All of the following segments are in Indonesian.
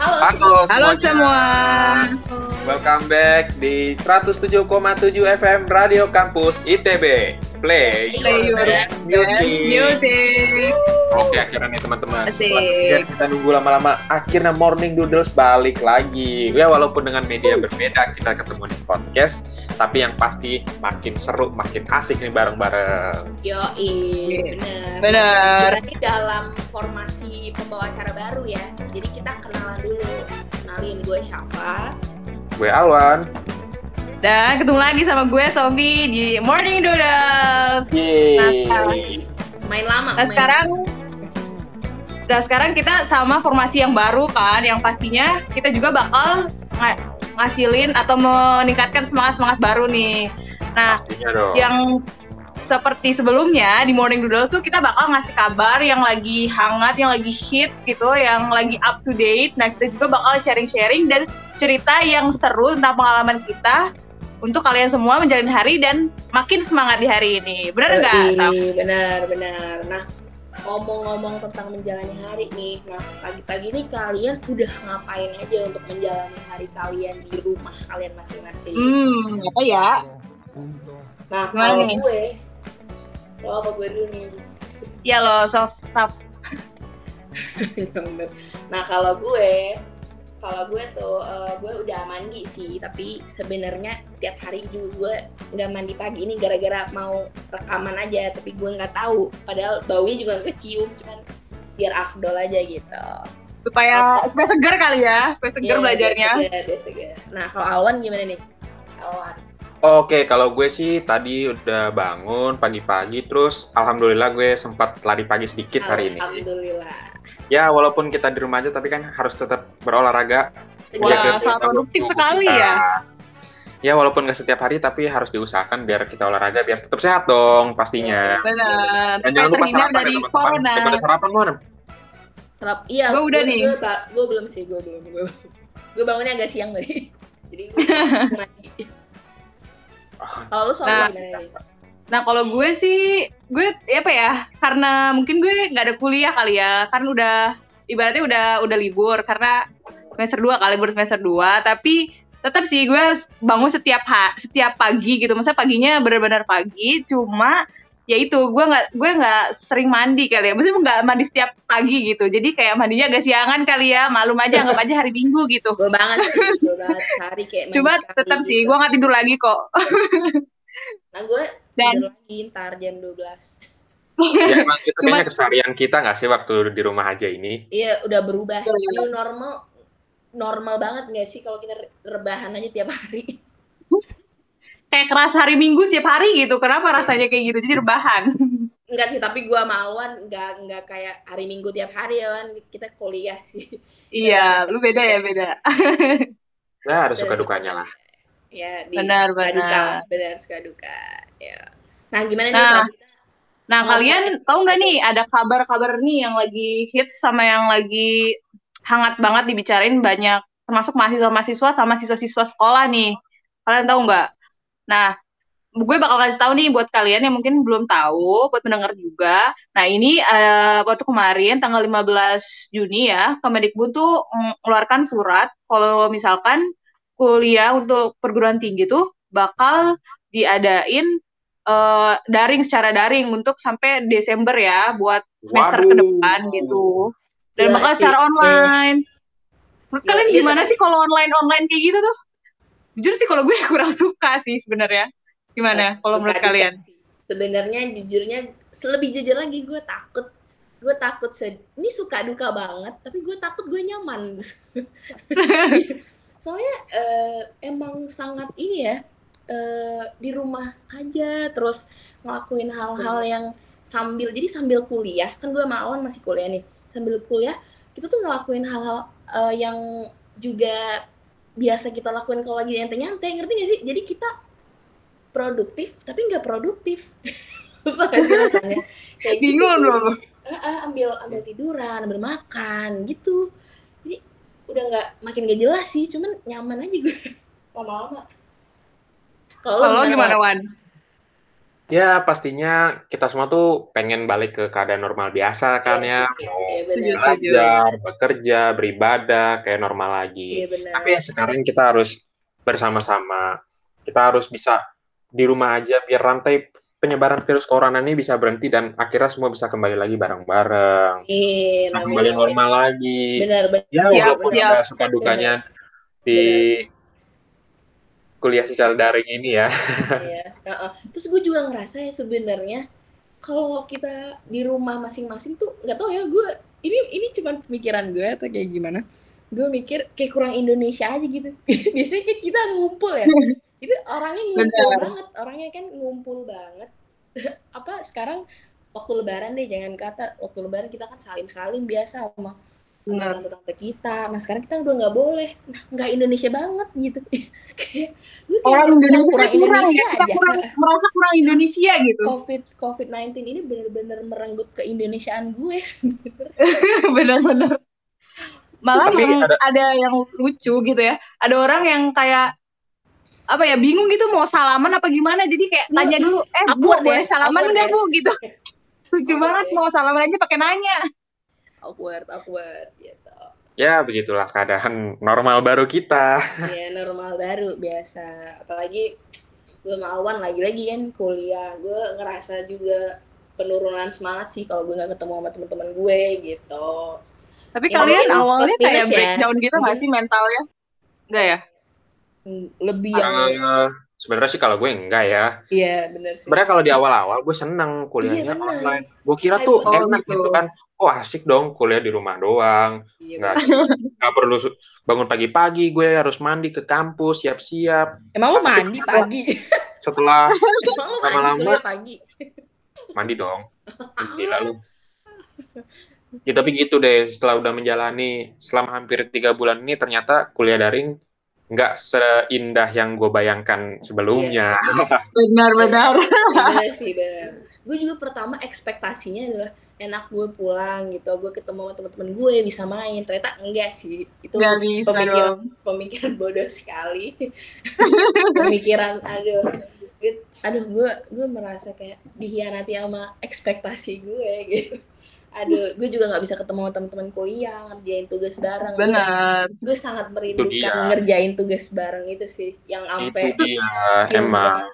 Halo, Halo semua. Welcome back di 107,7 FM Radio Kampus ITB. Play. Play your best music. Oke, akhirnya nih teman-teman. Asik. Kita nunggu lama-lama, akhirnya Morning Doodles balik lagi. Ya walaupun dengan media berbeda kita ketemu di podcast, tapi yang pasti makin seru, makin asik nih bareng-bareng. Yoi, bener. Bener. Berarti dalam formasi pembawa acara baru ya. Jadi kita kenalan dulu. Kenalin gue Syafa. Gue Alwan. Dan ketemu lagi sama gue Sofi di Morning Doodles. Yeay. Main lama. Nah main- sekarang Nah sekarang kita sama formasi yang baru kan, yang pastinya kita juga bakal ngasilin atau meningkatkan semangat-semangat baru nih. Nah, yang seperti sebelumnya di Morning Doodle tuh kita bakal ngasih kabar yang lagi hangat, yang lagi hits gitu, yang lagi up to date. Nah kita juga bakal sharing-sharing dan cerita yang seru tentang pengalaman kita untuk kalian semua menjalani hari dan makin semangat di hari ini. Bener nggak? Sam? Bener, bener. Nah, ngomong-ngomong tentang menjalani hari nih. Nah, pagi-pagi nih kalian udah ngapain aja untuk menjalani hari kalian di rumah kalian masing-masing. Hmm, apa ya? Nah, Gimana kalau nih? gue, lo apa gue dulu nih? Ya loh, soft top. Nah kalau gue kalau gue tuh eh, gue udah mandi sih tapi sebenarnya tiap hari juga gue nggak mandi pagi ini gara-gara mau rekaman aja tapi gue nggak tahu padahal baunya juga nggak kecium cuman biar afdol aja gitu Supaya supaya segar kali ya, supaya segar Iya, belajarnya. segar, segar. nah kalau Alwan gimana nih Alwan Oke, kalau gue sih tadi udah bangun pagi-pagi, terus alhamdulillah gue sempat lari pagi sedikit hari ini. Alhamdulillah Ya, walaupun kita di rumah aja, tapi kan harus tetap berolahraga. Wah, jaga sangat produktif kita. sekali ya. Ya, walaupun nggak setiap hari, tapi harus diusahakan biar kita olahraga, biar tetap sehat dong pastinya. Benar. Dan Supaya jangan lupa sarapan dari ya corona. Daripada sarapan. Terap, iya Gue udah gue, nih. gue, gue belum sih gue belum gue, gue bangunnya agak siang tadi jadi gue mandi kalau lu soal Nah. gimana Nah kalau gue sih, gue ya apa ya? Karena mungkin gue nggak ada kuliah kali ya, kan udah ibaratnya udah udah libur karena semester 2 kali libur semester 2 tapi tetap sih gue bangun setiap ha, setiap pagi gitu. Masa paginya benar-benar pagi, cuma ya itu gue nggak gue nggak sering mandi kali ya. Maksudnya nggak mandi setiap pagi gitu. Jadi kayak mandinya agak siangan kali ya. Malum aja anggap aja hari Minggu gitu. gue banget gue banget sehari kayak Cuma tetap sih gitu. gue nggak tidur lagi kok. nah gue Dan- lagi ntar jam 12 Ya, emang itu Cuma- kayaknya keseharian kita nggak sih waktu di rumah aja ini? iya udah berubah Iya. new normal normal banget gak sih kalau kita re- rebahan aja tiap hari Kayak keras hari Minggu setiap hari gitu. Kenapa rasanya kayak gitu? Jadi rebahan. enggak sih tapi gue sama Alwan enggak enggak kayak hari Minggu tiap hari ya Wan kita kuliah sih Iya, lu beda ya beda. Ya, ada suka dukanya lah. Ya di Benar, suka benar. duka benar suka duka ya nah gimana nih Nah, Sob? Nah, Oh, kalian tahu nggak nih ada kabar-kabar nih yang lagi hits sama yang lagi hangat banget dibicarain banyak termasuk mahasiswa-mahasiswa sama siswa-siswa sekolah nih. Kalian tahu nggak? Nah, gue bakal kasih tahu nih buat kalian yang mungkin belum tahu, buat pendengar juga. Nah, ini eh, waktu kemarin tanggal 15 Juni ya, Kemendikbud tuh mengeluarkan surat kalau misalkan kuliah untuk perguruan tinggi tuh bakal diadain eh, daring secara daring untuk sampai Desember ya buat semester ke Waduh. depan gitu. Dan Gila bakal secara online. Menurut Gila, kalian iya, gimana tapi- sih kalau online-online kayak gitu tuh? Jujur sih kalau gue kurang suka sih sebenarnya. Gimana kalau menurut kalian? Sebenarnya jujurnya lebih jujur lagi gue takut gue takut sed ini suka duka banget tapi gue takut gue nyaman soalnya eh, emang sangat ini ya eh, di rumah aja terus ngelakuin hal-hal yang sambil jadi sambil kuliah kan gue sama Awan masih kuliah nih sambil kuliah kita tuh ngelakuin hal-hal eh, yang juga biasa kita lakuin kalau lagi nyantai-nyantai ngerti gak sih? Jadi kita produktif tapi nggak produktif. Kayak gitu Bingung sih. loh. Eh, eh, ambil ambil tiduran ambil makan gitu udah nggak makin gak jelas sih cuman nyaman aja gue lama-lama kalau gimana Wan? Ya, pastinya kita semua tuh pengen balik ke keadaan normal biasa kan Iya ya. Setuju, setuju. belajar, bekerja, beribadah, kayak normal lagi. Benar. Tapi ya sekarang kita harus bersama-sama. Kita harus bisa di rumah aja biar rantai penyebaran virus corona ini bisa berhenti dan akhirnya semua bisa kembali lagi bareng-bareng. Iya, amin, kembali normal lagi. Benar, benar. Ya, Siap, siap. ada suka dukanya di kuliah secara daring ini ya. Iya. Heeh. Terus gue juga ngerasa ya sebenarnya kalau kita di rumah masing-masing tuh nggak tahu ya gue ini ini cuman pemikiran gue atau kayak gimana. Gue mikir kayak kurang Indonesia aja gitu. Biasanya kayak kita ngumpul ya. Itu orangnya ngumpul Benar. banget, orangnya kan ngumpul banget. Apa sekarang waktu lebaran deh jangan kata waktu lebaran kita kan salim-salim biasa sama tante-tante kita. Nah sekarang kita udah nggak boleh. Nah nggak Indonesia banget gitu. kayak Orang Indonesia kurang, kurang ya, kita aja. kurang merasa kurang Indonesia gitu. COVID COVID 19 ini benar-benar merenggut keindonesiaan gue. Benar-benar. Malah Tapi yang ada- ada... yang lucu gitu ya. Ada orang yang kayak apa ya bingung gitu mau salaman apa gimana jadi kayak Lu- tanya dulu eh bu boleh ya, salaman awkward nggak ya. bu gitu lucu Awkward banget ya. mau salaman aja pakai nanya Awkward, awkward gitu. Ya, begitulah keadaan normal baru kita. Ya normal baru biasa. Apalagi gue sama Awan lagi-lagi kan kuliah. Gue ngerasa juga penurunan semangat sih kalau gue nggak ketemu sama teman-teman gue gitu. tapi Ya, kalian awalnya kayak ya. breakdown gitu nggak Mungkin- sih mentalnya enggak ya Lebih yang Eh, sebenarnya sih kalau gue enggak ya. iya bener sih. Sebenarnya kalau di awal-awal gue seneng kuliahnya Iya, bener. online. Gue kira tuh Oh, enak gitu. gitu kan. Oh asik dong kuliah di rumah doang. Iya, Nggak, nggak perlu bangun pagi-pagi. Gue harus mandi ke kampus, siap-siap. Emang lu mandi pagi? Setelah Lama-lama- pagi? mandi dong. Gila lu. Ya, tapi gitu deh, setelah udah menjalani selama hampir tiga bulan ini, ternyata kuliah daring nggak seindah yang gue bayangkan sebelumnya. benar-benar Ya, bener sih bener. Gue juga pertama ekspektasinya adalah enak gue pulang gitu, gue ketemu sama teman-teman gue bisa main. Ternyata enggak sih. Itu nggak bisa pemikiran dong pemikiran bodoh sekali. pemikiran aduh. Gue- Aduh gue gue merasa kayak dihianati sama ekspektasi gue gitu. Aduh, gue juga nggak bisa ketemu sama teman-teman kuliah, ngerjain tugas bareng. Gue- benar Gue sangat merindukan ngerjain tugas bareng itu sih, yang sampai Itu dia, yang emang.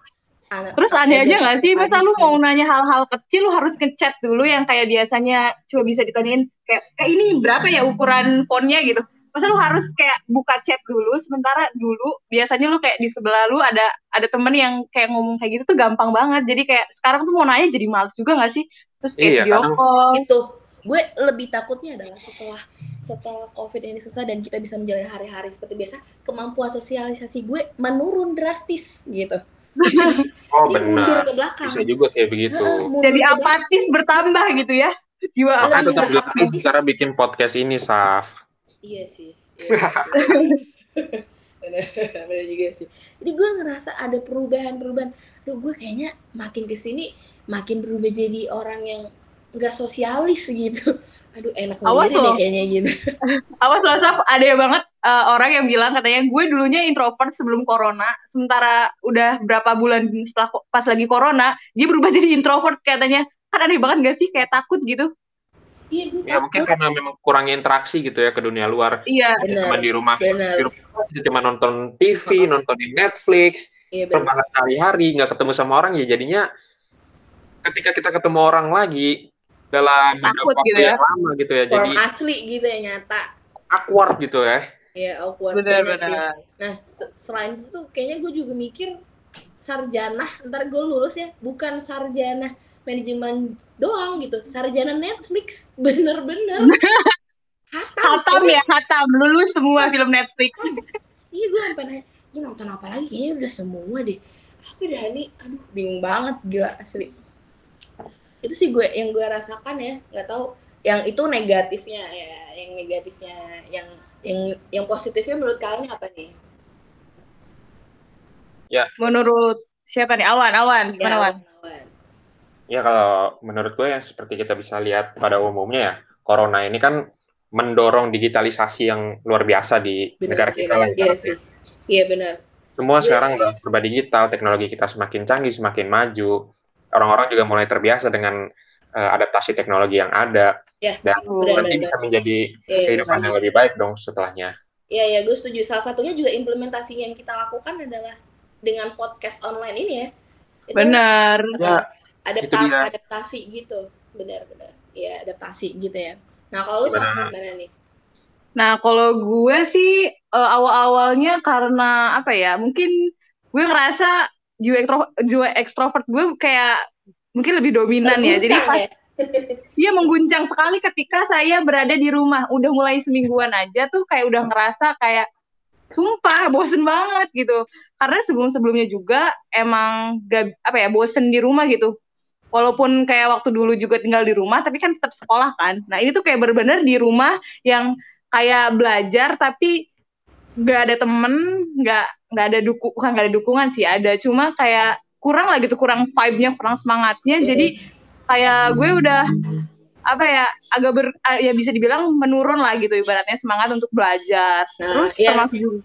anak- Terus aneh aja gak sih, masa lu mau nanya hal-hal kecil, lu harus ngechat dulu yang kayak biasanya cuma bisa ditanyain, kayak, kayak ini berapa ya ukuran fontnya gitu. Masa lu harus kayak buka chat dulu, sementara dulu biasanya lu kayak di sebelah lu ada ada temen yang kayak ngomong kayak gitu tuh gampang banget. Jadi kayak sekarang tuh mau nanya jadi males juga gak sih? Terus kayak Iya, video kadang- call. itu gue lebih takutnya adalah setelah setelah covid ini selesai dan kita bisa menjalani hari-hari seperti biasa kemampuan sosialisasi gue menurun drastis gitu Oh jadi mundur benar, ke belakang bisa juga kayak begitu. Mundur Jadi apatis bertambah gitu ya. Jiwa Makanya lebih tetap apatis. cara bikin podcast ini, Saf. iya sih iya sih. bener bener juga sih. Jadi gue ngerasa ada perubahan-perubahan. Aduh gue kayaknya makin ke sini makin berubah jadi orang yang nggak sosialis gitu. Aduh enak Awas sendiri deh kayaknya gitu. Awas loh, Saf, ada banget uh, orang yang bilang katanya gue dulunya introvert sebelum corona, sementara udah berapa bulan setelah pas lagi corona, dia berubah jadi introvert. Katanya. Kan aneh banget gak sih? Kayak takut gitu. Iya gue Ya mungkin karena memang kurangnya interaksi gitu ya ke dunia luar. Iya, bener Cuma di rumah, bener di rumah cuma nonton TV, nontonin Netflix, iya rebahan sehari-hari, nggak ketemu sama orang ya jadinya ketika kita ketemu orang lagi dalam Takut beberapa waktu gitu ya. yang lama gitu ya, jadi form asli gitu ya nyata. Awkward gitu ya. ya awkward banget sih. Benar-benar. nah se- selain itu tuh kayaknya gue juga mikir sarjana ntar gue lulus ya. Bukan sarjana manajemen doang gitu. Sarjana Netflix bener-bener. Hatam Hatam ya, hatam. Lulus semua film Netflix. iya gue sampai nanya gue nonton apa lagi? Kayaknya udah semua deh. Apa dah ini? Aduh bingung banget gila asli. Itu sih gue yang gue rasakan ya nggak tahu. Yang itu negatifnya ya yang negatifnya yang yang yang positifnya menurut kalian apa nih? Menurut siapa nih? Awan, Awan. Gimana, Ya, Awan? Ya kalau menurut gue yang seperti kita bisa lihat pada umumnya ya, corona ini kan mendorong digitalisasi yang luar biasa di Bener, negara kita lah. iya sih iya benar Semua Iya. sekarang udah serba digital, teknologi kita semakin canggih, semakin maju. orang-orang juga mulai terbiasa dengan uh, adaptasi teknologi yang ada Ya, dan benar, nanti benar. bisa menjadi Iya, iya, kehidupan yang lebih baik dong setelahnya. Iya ya, gue setuju. Salah satunya juga implementasi yang kita lakukan adalah dengan podcast online ini ya. Itu Benar. Ya, adapta- itu dia. adaptasi gitu. Benar-benar. Iya, adaptasi gitu ya. Nah, kalau lu Gimana? Sof, gimana nih? Nah, kalau gue sih eh, awal-awalnya karena apa ya? Mungkin gue ngerasa jiwa, ekstro- jiwa ekstrovert gue kayak mungkin lebih dominan ya. Jadi pas ya? Iya mengguncang sekali ketika saya berada di rumah. Udah mulai semingguan aja tuh kayak udah ngerasa kayak sumpah bosen banget gitu. Karena sebelum-sebelumnya juga emang gak, apa ya bosen di rumah gitu. Walaupun kayak waktu dulu juga tinggal di rumah, tapi kan tetap sekolah kan. Nah ini tuh kayak bener-bener di rumah yang kayak belajar tapi nggak ada temen, nggak nggak ada duku, bukan nggak ada dukungan sih, ada cuma kayak kurang lah gitu, kurang vibe-nya, kurang semangatnya. Jadi kayak gue udah apa ya agak ber ah, ya bisa dibilang menurun lah gitu ibaratnya semangat untuk belajar Nah, terus iya. termasuk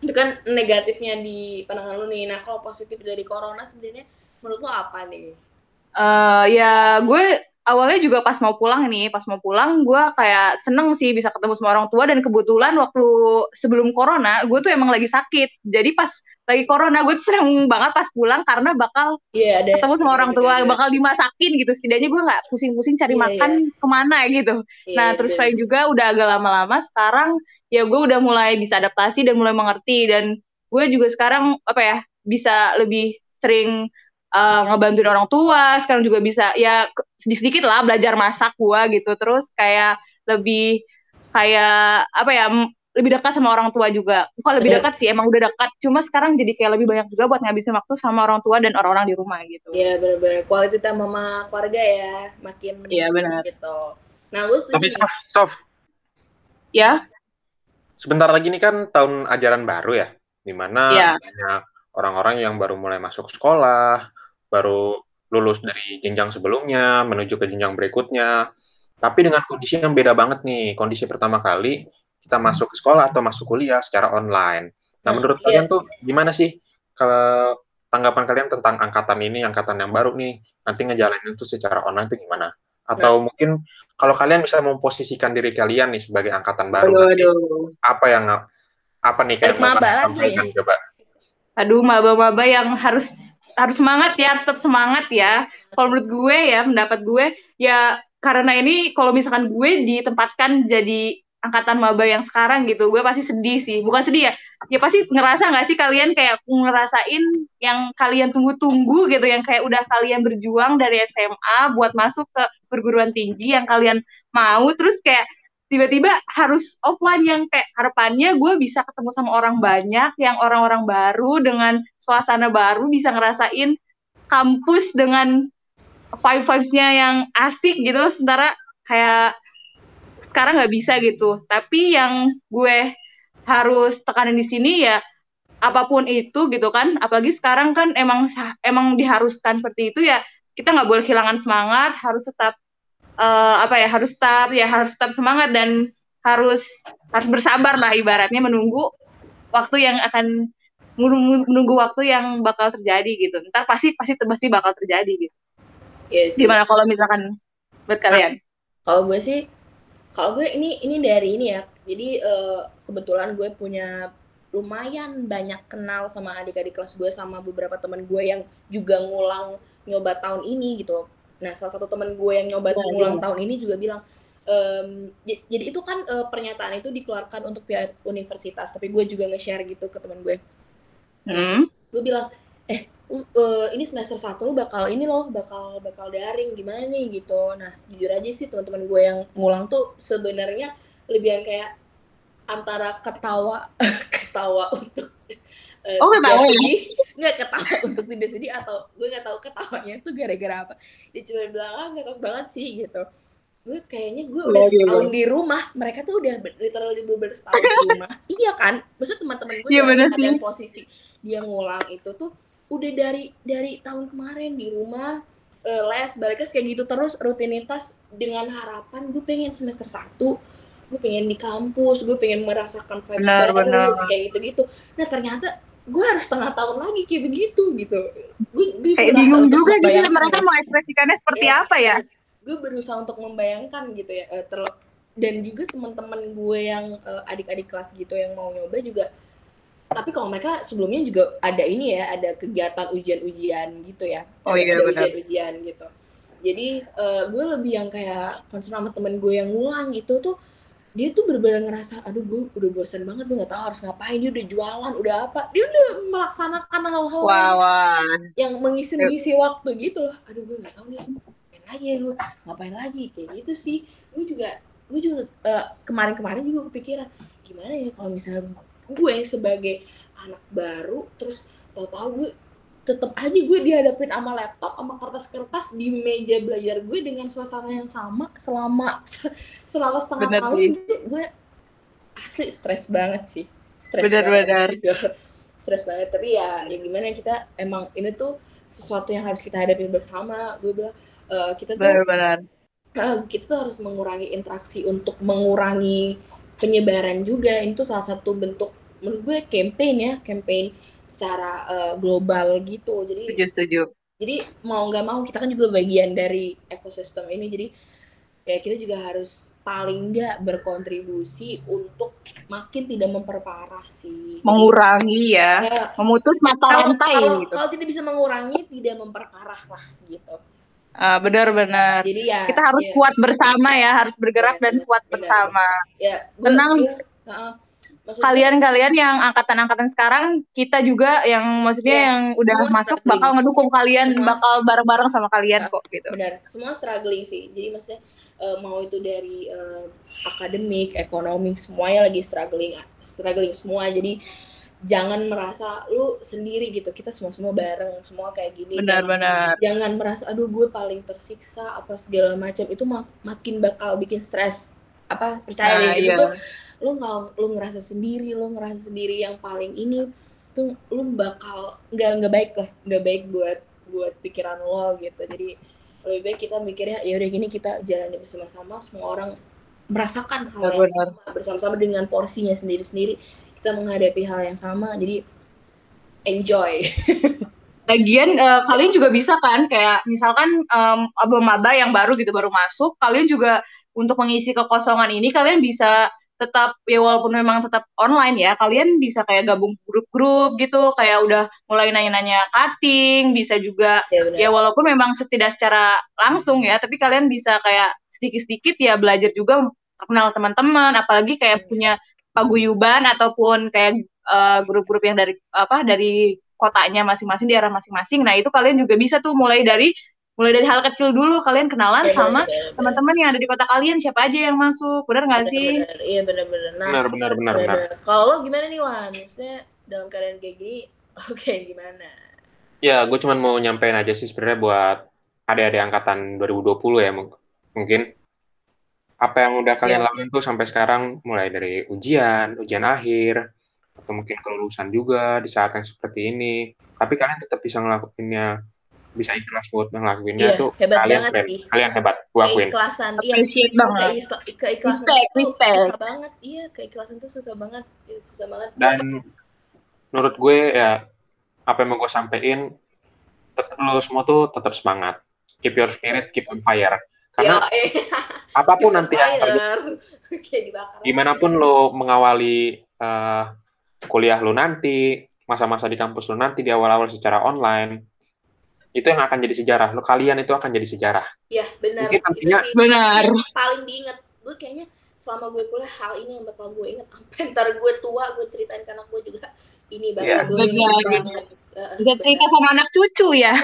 Itu kan negatifnya di pandangan lu nih. Nah, kalau positif dari corona sebenarnya menurut lu apa nih? eh ya gue awalnya juga pas mau pulang nih pas mau pulang gue kayak seneng sih bisa ketemu sama orang tua dan kebetulan waktu sebelum corona gue tuh emang lagi sakit jadi pas lagi corona gue tuh seneng banget pas pulang karena bakal Iya, ada ketemu sama orang tua bener-bener. bakal dimasakin gitu setidaknya gue nggak pusing-pusing cari Iya, makan ke mana gitu Iya, Nah, iya, terus bener. saya juga udah agak lama-lama sekarang ya gue udah mulai bisa adaptasi dan mulai mengerti dan gue juga sekarang apa ya bisa lebih sering uh, ngebantuin orang tua. Sekarang juga bisa ya ke- sedikit-sedikit lah belajar masak gue gitu. Terus kayak lebih kayak apa ya lebih dekat sama orang tua juga. Bukan lebih Bener. dekat sih, emang udah dekat. Cuma sekarang jadi kayak lebih banyak juga buat ngabisin waktu sama orang tua dan orang-orang di rumah gitu. Iya benar-benar quality time sama keluarga ya makin Iya, benar. gitu. Nah gue setuju. Tapi nih. Sof, Sof, Ya, sebentar lagi ini kan tahun ajaran baru ya, di mana Iya. banyak orang-orang yang baru mulai masuk sekolah, baru lulus dari jenjang sebelumnya menuju ke jenjang berikutnya. Tapi dengan kondisi yang beda banget nih, kondisi pertama kali kita masuk ke sekolah atau masuk kuliah secara online. Nah, Nah, menurut iya. kalian tuh gimana sih kalau tanggapan kalian tentang angkatan ini, angkatan yang baru nih, nanti ngejalanin itu secara online tuh gimana? Atau Nah. mungkin kalau kalian bisa memposisikan diri kalian nih sebagai angkatan baru, aduh, nanti aduh. apa yang apa nih kayak maba lagi sampaikan coba? Aduh, maba-maba yang harus harus semangat ya, tetap semangat ya. Kalau menurut gue ya, pendapat gue ya karena ini kalau misalkan gue ditempatkan jadi angkatan maba yang sekarang gitu, gue pasti sedih sih. Bukan sedih ya, ya pasti ngerasa nggak sih kalian kayak ngerasain yang kalian tunggu-tunggu gitu, yang kayak udah kalian berjuang dari SMA buat masuk ke perguruan tinggi yang kalian mau, terus kayak tiba-tiba harus offline yang kayak harapannya gue bisa ketemu sama orang banyak yang orang-orang baru dengan suasana baru bisa ngerasain kampus dengan vibe vibes-nya yang asik gitu. Sementara kayak sekarang nggak bisa gitu. Tapi yang gue harus tekanin di sini ya apa pun itu gitu kan. Apalagi sekarang kan emang emang diharuskan seperti itu ya kita nggak boleh kehilangan semangat harus tetap eh, apa ya harus tetap ya harus tetap semangat dan harus harus bersabar lah ibaratnya menunggu waktu yang akan menunggu, menunggu waktu yang bakal terjadi gitu ntar pasti pasti pasti bakal terjadi gitu Iya sih. gimana kalau misalkan buat kalian Kalau gue sih, kalau gue ini ini dari ini ya. Jadi eh, kebetulan gue punya lumayan banyak kenal sama adik-adik kelas gue sama beberapa teman gue yang juga ngulang nyoba tahun ini gitu. Nah, salah satu teman gue yang nyoba Wah, ngulang gimana? tahun ini juga bilang j- jadi itu kan eh, pernyataan itu dikeluarkan untuk pihak universitas, tapi gue juga nge-share gitu ke teman gue. hmm? gue bilang eh lu, eh, ini semester satu lu bakal ini loh bakal bakal daring gimana nih gitu nah jujur aja sih teman-teman gue yang ngulang tuh sebenarnya lebihan kayak antara ketawa ketawa untuk eh, Oh, ketawa ya? sedih. Nggak ketawa untuk tidak sedih atau gue nggak tahu ketawanya itu gara-gara apa. Dia cuma bilang ah ngakak banget sih gitu. Gue kayaknya gue udah setahun di rumah mereka tuh udah literally bener setahun di rumah. Iya kan? Maksudnya teman-teman gue dalam bener sih. posisi dia ngulang itu tuh udah dari dari tahun kemarin di rumah eh, les balik les kayak gitu terus rutinitas dengan harapan gue pengen semester satu gue pengen di kampus gue pengen merasakan vibes Benar, baru benar. kayak gitu gitu nah ternyata gue harus setengah tahun lagi kayak begitu gitu. Gue, gue kayak bingung juga gitu ya mereka mau ekspresikannya seperti Iya. apa ya? Gue berusaha untuk membayangkan gitu ya eh, terle- dan juga teman-teman gue yang eh, adik-adik kelas gitu yang mau nyoba juga tapi kalau mereka sebelumnya juga ada ini ya ada kegiatan ujian-ujian gitu ya. Oh iya, ada benar. ujian-ujian gitu. Jadi eh, gue lebih yang kayak concern sama temen gue yang ngulang itu tuh dia tuh bener-bener ngerasa aduh gue udah bosan banget gue nggak tahu harus ngapain dia udah jualan udah apa. Dia udah melaksanakan hal-hal wah wah yang mengisi-ngisi waktu gitu loh. Aduh gue nggak tahu nih ngapain lagi ya gue ngapain lagi? Kayak gitu sih. Gue juga gue juga eh, kemarin-kemarin juga kepikiran gimana ya kalau misalnya gue sebagai anak baru terus tau-tau gue tetap aja gue dihadapin sama laptop sama kertas-kertas di meja belajar gue dengan suasana yang sama selama selama setengah Bener tahun sih. itu gue asli stres banget sih stres banget gitu. stres banget tapi ya ya gimana kita emang ini tuh sesuatu yang harus kita hadapi bersama gue bilang eh, kita tuh benar-benar eh, kita tuh harus mengurangi interaksi untuk mengurangi penyebaran juga itu salah satu bentuk menurut gue campaign ya campaign secara eh, global gitu. Jadi setuju setuju. jadi mau nggak mau kita kan juga bagian dari ekosistem ini. Jadi ya kita juga harus paling nggak berkontribusi untuk makin tidak memperparah sih. Mengurangi ya. Ya, memutus mata kalau, rantai kalau, gitu. kalau tidak bisa mengurangi tidak memperparah lah gitu. Ah, benar-benar jadi ya kita harus ya, kuat bersama ya harus bergerak Iya, dan kuat benar, bersama. Ya gue, Tenang. gue- heeh. Kalian-kalian yang angkatan-angkatan sekarang kita juga yang maksudnya Iya, yang udah semua masuk struggling. bakal ngedukung kalian Uh-huh. bakal bareng-bareng sama kalian Uh, kok gitu. benar. Semua struggling sih. Jadi maksudnya eh, mau itu dari eh, akademik ekonomi semuanya lagi struggling struggling semua. Jadi jangan merasa lu sendiri gitu. Kita semua semua bareng semua kayak gini. Jangan, benar-benar jangan merasa aduh gue paling tersiksa apa segala macam. Itu mak- makin bakal bikin stres. Apa percaya Nah, deh itu iya. tuh lu kalau lu ngerasa sendiri lu ngerasa sendiri yang paling ini tuh lu bakal nggak nggak baik lah nggak baik buat buat pikiran lo gitu. Jadi lebih baik kita mikirnya ya udah gini kita jalani bersama-sama. Semua orang merasakan hal yang sama bersama-sama dengan porsinya sendiri-sendiri. Kita menghadapi hal yang sama jadi enjoy. Lagian eh, kalian juga bisa kan kayak misalkan em, maba yang baru gitu baru masuk, kalian juga untuk mengisi kekosongan ini kalian bisa tetap ya walaupun memang tetap online ya, kalian bisa kayak gabung grup-grup gitu, kayak udah mulai nanya-nanya cutting, bisa juga ya ya walaupun memang tidak secara langsung ya, tapi kalian bisa kayak sedikit-sedikit ya belajar juga kenal teman-teman, apalagi kayak Hmm. punya paguyuban ataupun kayak eh, grup-grup yang dari apa dari kotanya masing-masing daerah masing-masing. Nah, itu kalian juga bisa tuh mulai dari mulai dari hal kecil dulu kalian kenalan Ya, sama teman-teman yang ada di kota kalian siapa aja yang masuk. Benar nggak sih? Iya benar-benar nah Benar, benar, benar, kalau lo gimana nih Wan maksudnya dalam keadaan kayak gini oke gimana Ya, gue cuman mau nyampein aja sih sebenarnya buat adik-adik angkatan 2020 ya mung- mungkin apa yang udah kalian Iya. lakuin tuh sampai sekarang mulai dari ujian, ujian akhir, atau mungkin kelulusan juga di saat yang seperti ini. Tapi kalian tetap bisa ngelakuinnya, bisa ikhlas buat ngelakuinnya Iya, tuh hebat kalian banget keren. sih. Kalian hebat, gue akuin. keikhlasan iya Appreciate banget. keikhlasan Respect, tuh respect. susah banget iya keikhlasan tuh susah banget Iya, susah banget Dan menurut gue ya apa yang mau gue sampein, tetap lo semua tuh tetap semangat. Keep your spirit, keep on fire. Karena ya eh apa pun nanti yang terjadi gimana pun lo mengawali eh, kuliah lo nanti, masa-masa di kampus lo nanti di awal-awal secara online, itu yang akan jadi sejarah. Lo kalian itu akan jadi sejarah. ya benar Mungkin itu nantinya- sih Benar. yang paling diinget gue kayaknya selama gue kuliah hal ini yang bakal gue inget sampai ntar gue tua gue ceritain ke anak gue juga ini bakal Iya, gue inget benar, banget Eh, Bisa benar. cerita sama anak cucu ya.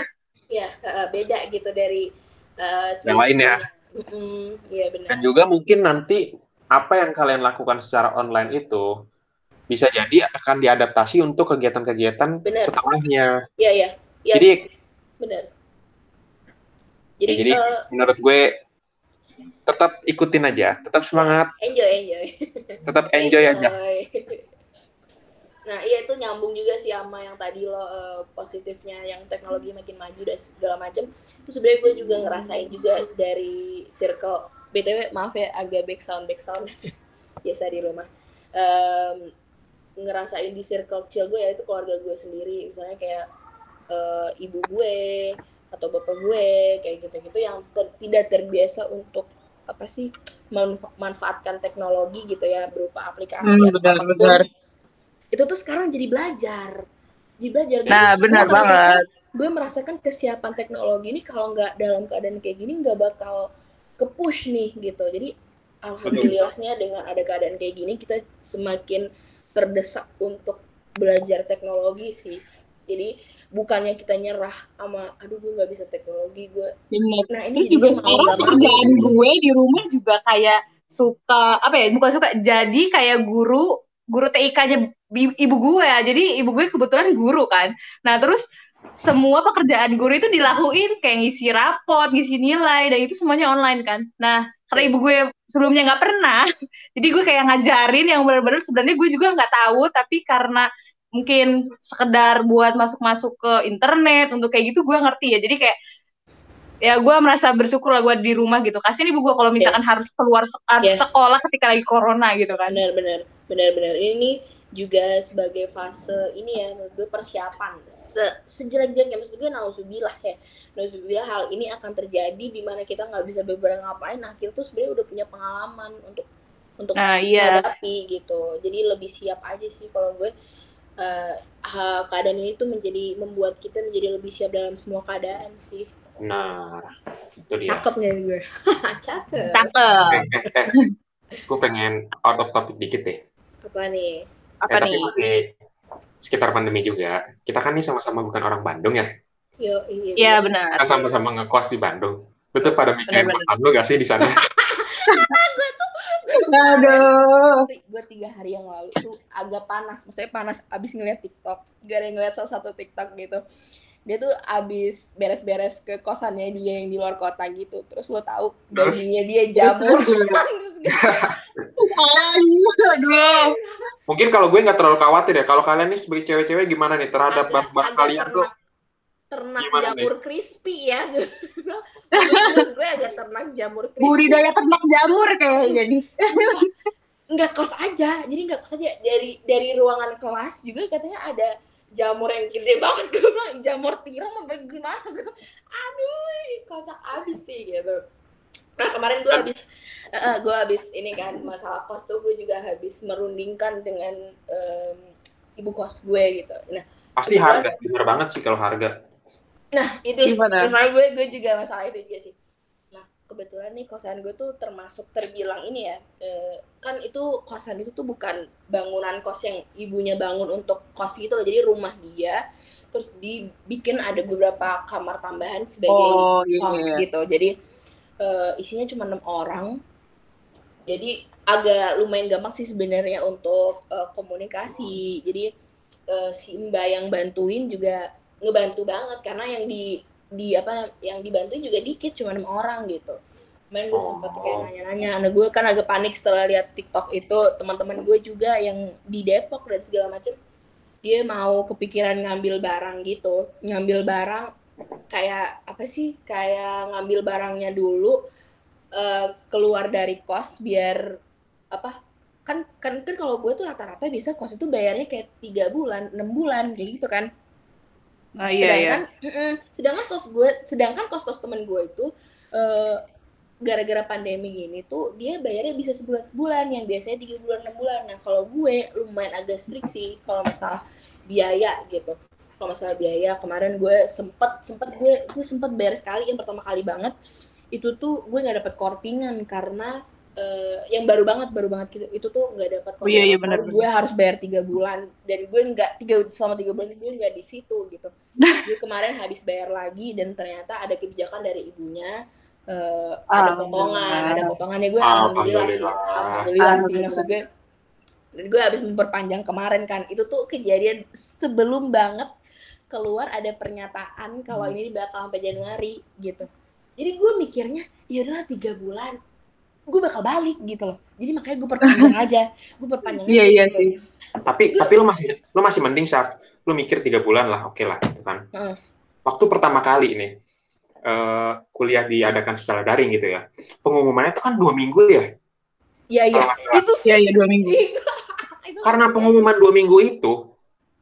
ya eh, beda gitu dari eh, Yang lain ya. Mm-mm, iya benar Dan juga mungkin nanti apa yang kalian lakukan secara online itu bisa jadi akan diadaptasi untuk kegiatan-kegiatan setelahnya. iya iya iya Jadi benar jadi, Ya, jadi eh, menurut gue tetap ikutin aja, tetap semangat, enjoy enjoy tetap enjoy aja. Nah, iya itu nyambung juga sih sama yang tadi lo eh, positifnya yang teknologi makin maju dan segala macam. Itu sebenarnya gue juga ngerasain juga dari circle BTW maaf ya agak back sound back sound biasa di rumah. Em, ngerasain di circle kecil gue ya itu keluarga gue sendiri misalnya kayak uh, ibu gue atau bapak gue kayak gitu-gitu yang ter tidak terbiasa untuk apa sih memanfaatkan teknologi gitu ya berupa aplikasi hmm, benar, benar. itu tuh sekarang jadi belajar. Jadi belajar. Nah benar banget. gue merasakan kesiapan teknologi ini kalau nggak dalam keadaan kayak gini nggak bakal ke push nih gitu. Jadi alhamdulillahnya dengan ada keadaan kayak gini kita semakin terdesak untuk belajar teknologi sih. Jadi bukannya kita nyerah sama aduh gue nggak bisa teknologi gue Bener. nah ini Terus juga sekarang kerjaan gue di rumah juga kayak suka apa ya bukan suka jadi kayak guru guru TIK-nya ibu gue ya jadi ibu gue kebetulan guru kan nah terus semua pekerjaan guru itu dilakuin kayak ngisi rapot, ngisi nilai, dan itu semuanya online kan. Nah, karena ibu gue sebelumnya nggak pernah, jadi gue kayak ngajarin yang benar-benar sebenarnya gue juga nggak tahu, tapi karena mungkin sekedar buat masuk-masuk ke internet untuk kayak gitu gue ngerti ya. Jadi kayak ya gue merasa bersyukur lah gue di rumah gitu. Kasian ibu gue kalau misalkan yeah. harus keluar harus yeah. sekolah ketika lagi corona gitu kan. Benar benar benar benar ini juga sebagai fase ini ya menurut gue persiapan se sejelek-jeleknya maksud gue nauzubillah ya nauzubillah hal ini akan terjadi di mana kita nggak bisa beberapa ngapain nah kita tuh sebenarnya udah punya pengalaman untuk untuk nah, iya. menghadapi gitu jadi lebih siap aja sih kalau gue uh, keadaan ini tuh menjadi membuat kita menjadi lebih siap dalam semua keadaan sih nah itu dia cakep nih gue cakep cakep gue pengen out of topic dikit deh apa nih apa ya, nih? Tapi masih sekitar pandemi juga. Kita kan nih sama-sama bukan orang Bandung ya. Yo, iya, iya benar. Kita sama-sama ngekos di Bandung. Betul pada mikirin kosan lu gak sih di sana? gue Aduh. Gue tiga hari yang lalu tuh agak panas. Maksudnya panas abis ngeliat TikTok. Gara ngeliat salah satu TikTok gitu. Dia tuh abis beres-beres ke kosannya dia yang di luar kota gitu. Terus lo tahu bajunya dia jamur mungkin kalau gue nggak terlalu khawatir ya. Kalau kalian nih sebagai cewek-cewek gimana nih terhadap barang kalian tuh ternak gimana jamur nih? crispy ya? Gue agak ternak jamur crispy. Budidaya ternak jamur kayak jadi nggak kos aja. Jadi nggak kos aja. Dari dari ruangan kelas juga katanya ada jamur yang gede banget. Gue bilang jamur tiram apa gimana? Gue aduh kocak abis sih gitu. Nah kemarin gue habis uh, gue habis ini kan masalah kos tuh gue juga habis merundingkan dengan um, ibu kos gue gitu. Nah pasti harga bener banget sih kalau harga nah itu. Masalah gue gue juga masalah itu juga sih. Kebetulan nih kosan gue tuh termasuk terbilang ini ya e, kan itu kosan itu tuh bukan bangunan kos yang ibunya bangun untuk kos gitu loh. Jadi rumah dia terus dibikin ada beberapa kamar tambahan sebagai oh, iya, kos iya. gitu. Jadi e, isinya cuma enam orang. Jadi agak lumayan gampang sih sebenarnya untuk e, komunikasi. Jadi e, si mbak yang bantuin juga ngebantu banget karena yang di di apa yang dibantu juga dikit cuma enam orang gitu. Main gue sempet kayak oh. nanya-nanya nah gue kan agak panik setelah lihat TikTok itu teman-teman gue juga yang di Depok dan segala macem dia mau kepikiran ngambil barang gitu. Ngambil barang kayak apa sih kayak ngambil barangnya dulu uh, keluar dari kos biar apa kan kan kan kalau gue tuh rata-rata bisa kos itu bayarnya kayak tiga bulan enam bulan kayak gitu kan Nah, iya, sedangkan, iya. sedangkan kos gue, sedangkan kos-kos temen gue itu uh, gara-gara pandemi gini tuh dia bayarnya bisa sebulan sebulan yang biasanya tiga bulan enam bulan. Nah kalau gue lumayan agak strict sih kalau masalah biaya gitu. Kalau masalah biaya kemarin gue sempet sempet gue gue sempet bayar sekali yang pertama kali banget itu tuh gue nggak dapet kortingan karena uh, yang baru banget baru banget gitu itu tuh nggak dapat oh, iya, iya, bener, gue harus bayar tiga bulan dan gue nggak tiga selama tiga bulan gue nggak di situ gitu. Gue kemarin habis bayar lagi dan ternyata ada kebijakan dari ibunya uh, ada potongan ada potongannya. Gue alhamdulillah, alhamdulillah sih alhamdulillah, alhamdulillah sih maksud gue dan gue habis memperpanjang kemarin kan. Itu tuh kejadian sebelum banget keluar ada pernyataan kalau hmm. ini bakal sampai Januari gitu. Jadi gue mikirnya ya udahlah tiga bulan gue bakal balik gitu loh. Jadi makanya gue perpanjang aja. Gue perpanjang iya iya gitu. sih. Tapi gua, tapi lo masih lo masih mending Saf lo mikir tiga bulan lah oke okay lah gitu kan. Uh. waktu pertama kali ini uh, kuliah diadakan secara daring gitu ya pengumumannya itu kan dua minggu ya? Iya iya. Itu iya iya dua minggu. Itu Karena pengumuman dua minggu itu,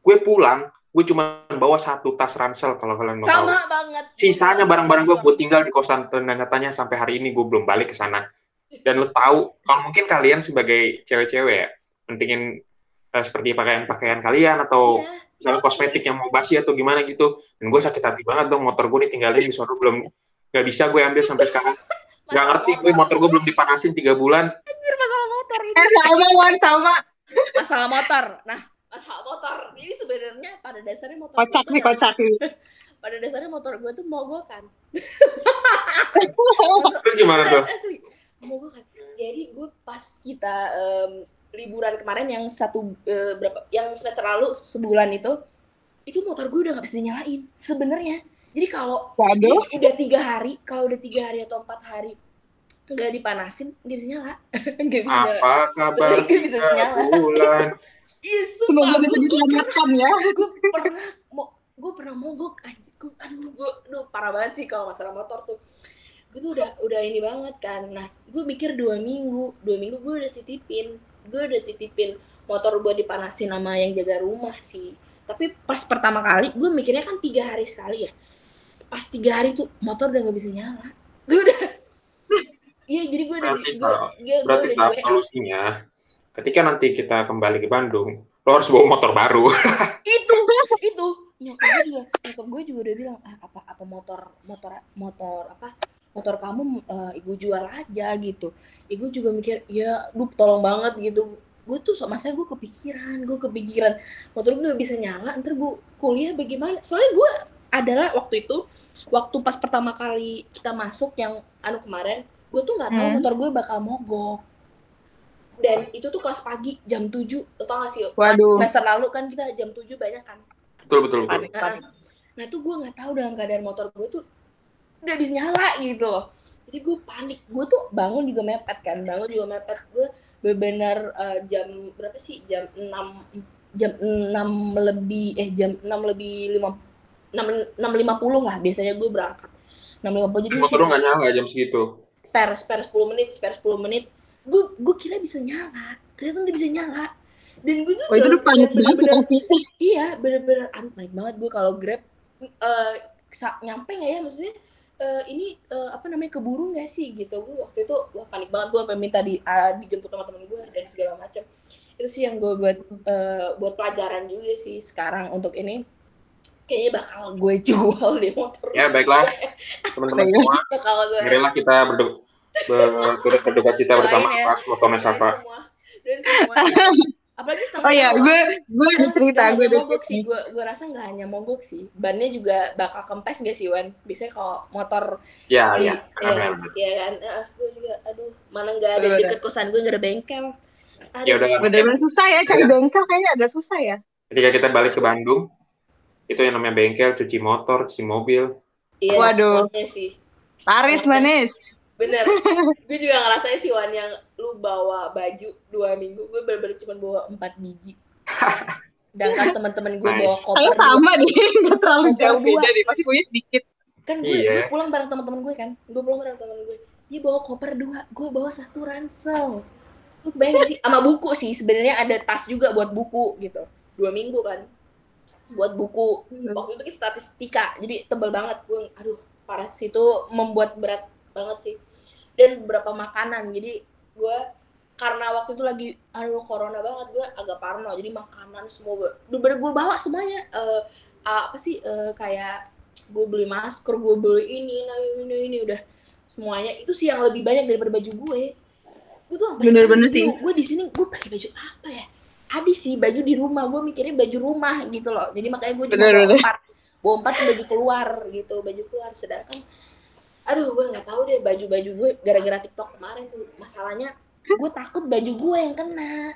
gue pulang, gue cuma bawa satu tas ransel kalau kalian mau tahu. sama banget. Sisanya barang-barang gue gue tinggal di kosan ternyata sampai hari ini gue belum balik ke sana. Dan lo tahu, kalau mungkin kalian sebagai cewek-cewek ya, pentingin eh, seperti pakaian-pakaian kalian atau Iya. misalnya kosmetik yang mau basi atau gimana gitu. Dan gue sakit hati banget dong, motor gue ditinggalin di sono belum nggak bisa gue ambil sampai sekarang. Nggak ngerti gue motor gue belum dipanasin tiga bulan. Anjir, masalah motor ini Eh, sama, Wan, sama. masalah motor nah masalah motor ini sebenarnya pada dasarnya motor Kocak gue sih, tuh- kocak. pada dasarnya motor gue tuh mogokan Terus gimana tuh? asli mogokan jadi gue pas kita em, liburan kemarin yang satu eh, berapa yang semester lalu sebulan itu itu motor gue udah nggak bisa dinyalain sebenarnya jadi kalau Waduh. udah tiga hari kalau udah tiga hari atau empat hari nggak dipanasin nggak bisa nyala nggak bisa nyala Apa kabar Nggak bisa nyala. bulan? Iya, Semoga bisa diselamatkan ya. gue pernah mau gue pernah mogok anjir gue aduh gue aduh parah banget sih kalau masalah motor tuh gue tuh udah udah ini banget kan. Nah gue mikir dua minggu. Dua minggu gue udah titipin. Gue udah titipin motor gue dipanasin sama yang jaga rumah sih. Tapi pas pertama kali gue mikirnya kan tiga hari sekali ya. Pas tiga hari tuh motor udah nggak bisa nyala. Gue udah iya jadi gue udah Berarti gue, gue Berarti udah di WA. solusinya. Ketika nanti kita kembali ke Bandung, lo harus bawa motor baru. itu itu. Nyokap gue juga nyokap gue juga udah bilang ah, apa apa motor motor motor apa motor kamu eh, ibu jual aja gitu. Ibu juga mikir ya lu tolong banget gitu. Gue tuh so- masanya gue kepikiran gue kepikiran. Motor gue gak bisa nyala ntar gue kuliah bagaimana? Soalnya gue adalah waktu itu waktu pas pertama kali kita masuk yang anu kemarin gue tuh nggak tahu Hmm. motor gue bakal mogok. Dan itu tuh kelas pagi jam 7 lo tau gak sih Waduh. semester lalu kan kita jam 7 banyak kan? Betul betul betul. Nah, nah itu gue nggak tahu dalam keadaan motor gue tuh nggak bisa nyala gitu loh. Jadi gue panik. Gue tuh bangun juga mepet kan. Bangun juga mepet. Gue benar jam berapa sih? Jam 6 jam 6 lebih eh jam 6 lebih 5 6 6.50 lah biasanya gue berangkat. 6.50 jadi Motor sisa- nggak nyala jam segitu. spare spare 10 menit spare 10 menit. Gue gue kira bisa nyala. Ternyata nggak bisa nyala. Dan gue tuh Oh, itu udah panik banget sih pasti. Iya, bener-bener aduh panik banget gue kalau Grab eh sa- nyampe nggak ya? Maksudnya eh, ini eh, apa namanya keburu nggak sih? Gitu. Gue waktu itu wah panik banget. Gue minta di ah, dijemput sama temen gue dan segala macam itu sih yang gue buat eh, buat pelajaran juga sih sekarang untuk ini. Kayaknya bakal gue jual di motor Ya baiklah, teman-teman semua, marilah kita berdu ber- turut berduka cita bersama atas motornya dan Safa. dan semua apalagi sama Oh iya, gue gue ada Nggak- cerita, gue ada mogok sih, gue gue rasa nggak hanya mogok sih, bannya juga bakal kempes gak sih Wan? Biasanya kalau motor Ya di, ya, ya, ya kan, ah, gue juga, aduh, mana nggak ada di deket kosan gue nggak ada bengkel. Aduh, Ya udah. Bener-bener susah ya cari bengkel kayaknya agak susah ya. Ketika kita balik ke Bandung, itu yang namanya bengkel, cuci motor, cuci mobil. iya, Waduh. sih, Laris Oke. manis. bener. gue juga ngerasain sih Wan yang lu bawa baju dua minggu, gue bener-bener cuma bawa empat biji. Sedangkan teman-teman gue bawa Nice. koper Kayak dua- sama nih, nggak terlalu Koper jauh dua. beda deh. Pasti punya sedikit. kan gue, Iya. gue pulang bareng teman-teman gue kan gue pulang bareng teman gue dia bawa koper dua gue bawa satu ransel lu bayang gak sih sama buku sih sebenarnya ada tas juga buat buku gitu dua minggu kan buat buku waktu itu kan statistika jadi tebel banget gue aduh parah sih itu membuat berat banget sih dan beberapa makanan jadi gue karena waktu itu lagi aduh corona banget gue agak parno jadi makanan semua bener gue bawa semuanya. Eh, apa sih eh, kayak gue beli masker gue beli ini nah, ini ini udah semuanya. Itu sih yang lebih banyak daripada baju gue gue tuh Bener-bener sekarang sih. gue di sini gue pakai baju apa ya? Ada sih baju di rumah gue mikirnya baju rumah gitu loh. Jadi makanya gue cuma Bener, bawa bener. empat bawa empat baju keluar gitu baju keluar. Sedangkan aduh gue nggak tahu deh baju-baju gue gara-gara TikTok kemarin tuh masalahnya gue takut baju gue yang kena.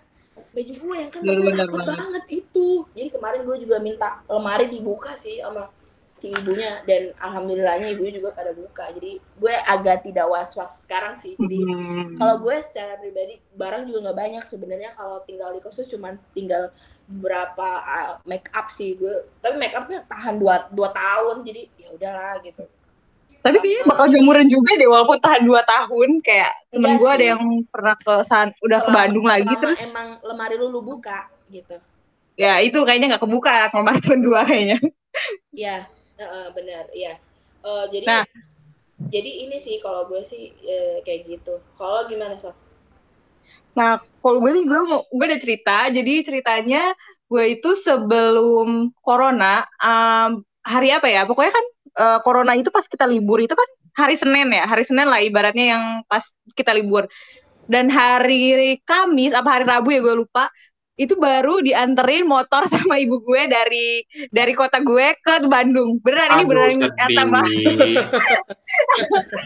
Baju gue yang kena gue takut banget. banget itu. Jadi kemarin gue juga minta lemari dibuka sih sama si ibunya dan alhamdulillahnya ibunya juga pada buka. Jadi gue agak tidak was-was sekarang sih. Jadi Hmm. kalau gue secara pribadi barang juga nggak banyak sebenarnya. Kalau tinggal di kos tuh cuma tinggal berapa uh, make up sih gue tapi make upnya tahan dua dua tahun jadi ya udahlah gitu Tapi kayaknya bakal jamuran juga deh walaupun tahan 2 tahun kayak temen Iya gue ada yang pernah ke san udah ke Bandung lagi terus emang lemari lu lu buka gitu. Ya itu kayaknya nggak kebuka kalau maraton dua kayaknya. Ya, uh, benar, ya. Uh, jadi Nah. jadi ini sih kalau gue sih eh, kayak gitu. Kalau gimana Sof? Nah, kalau gue nih gue mau gue ada cerita. Jadi ceritanya gue itu sebelum corona um, hari apa ya? Pokoknya kan uh, corona itu pas kita libur itu kan hari Senin ya, hari Senin lah ibaratnya yang pas kita libur. Dan hari Kamis apa hari Rabu ya gue lupa. Itu baru dianterin motor sama ibu gue dari dari kota gue ke Bandung. Beneran ini beneran sedih. nyata banget.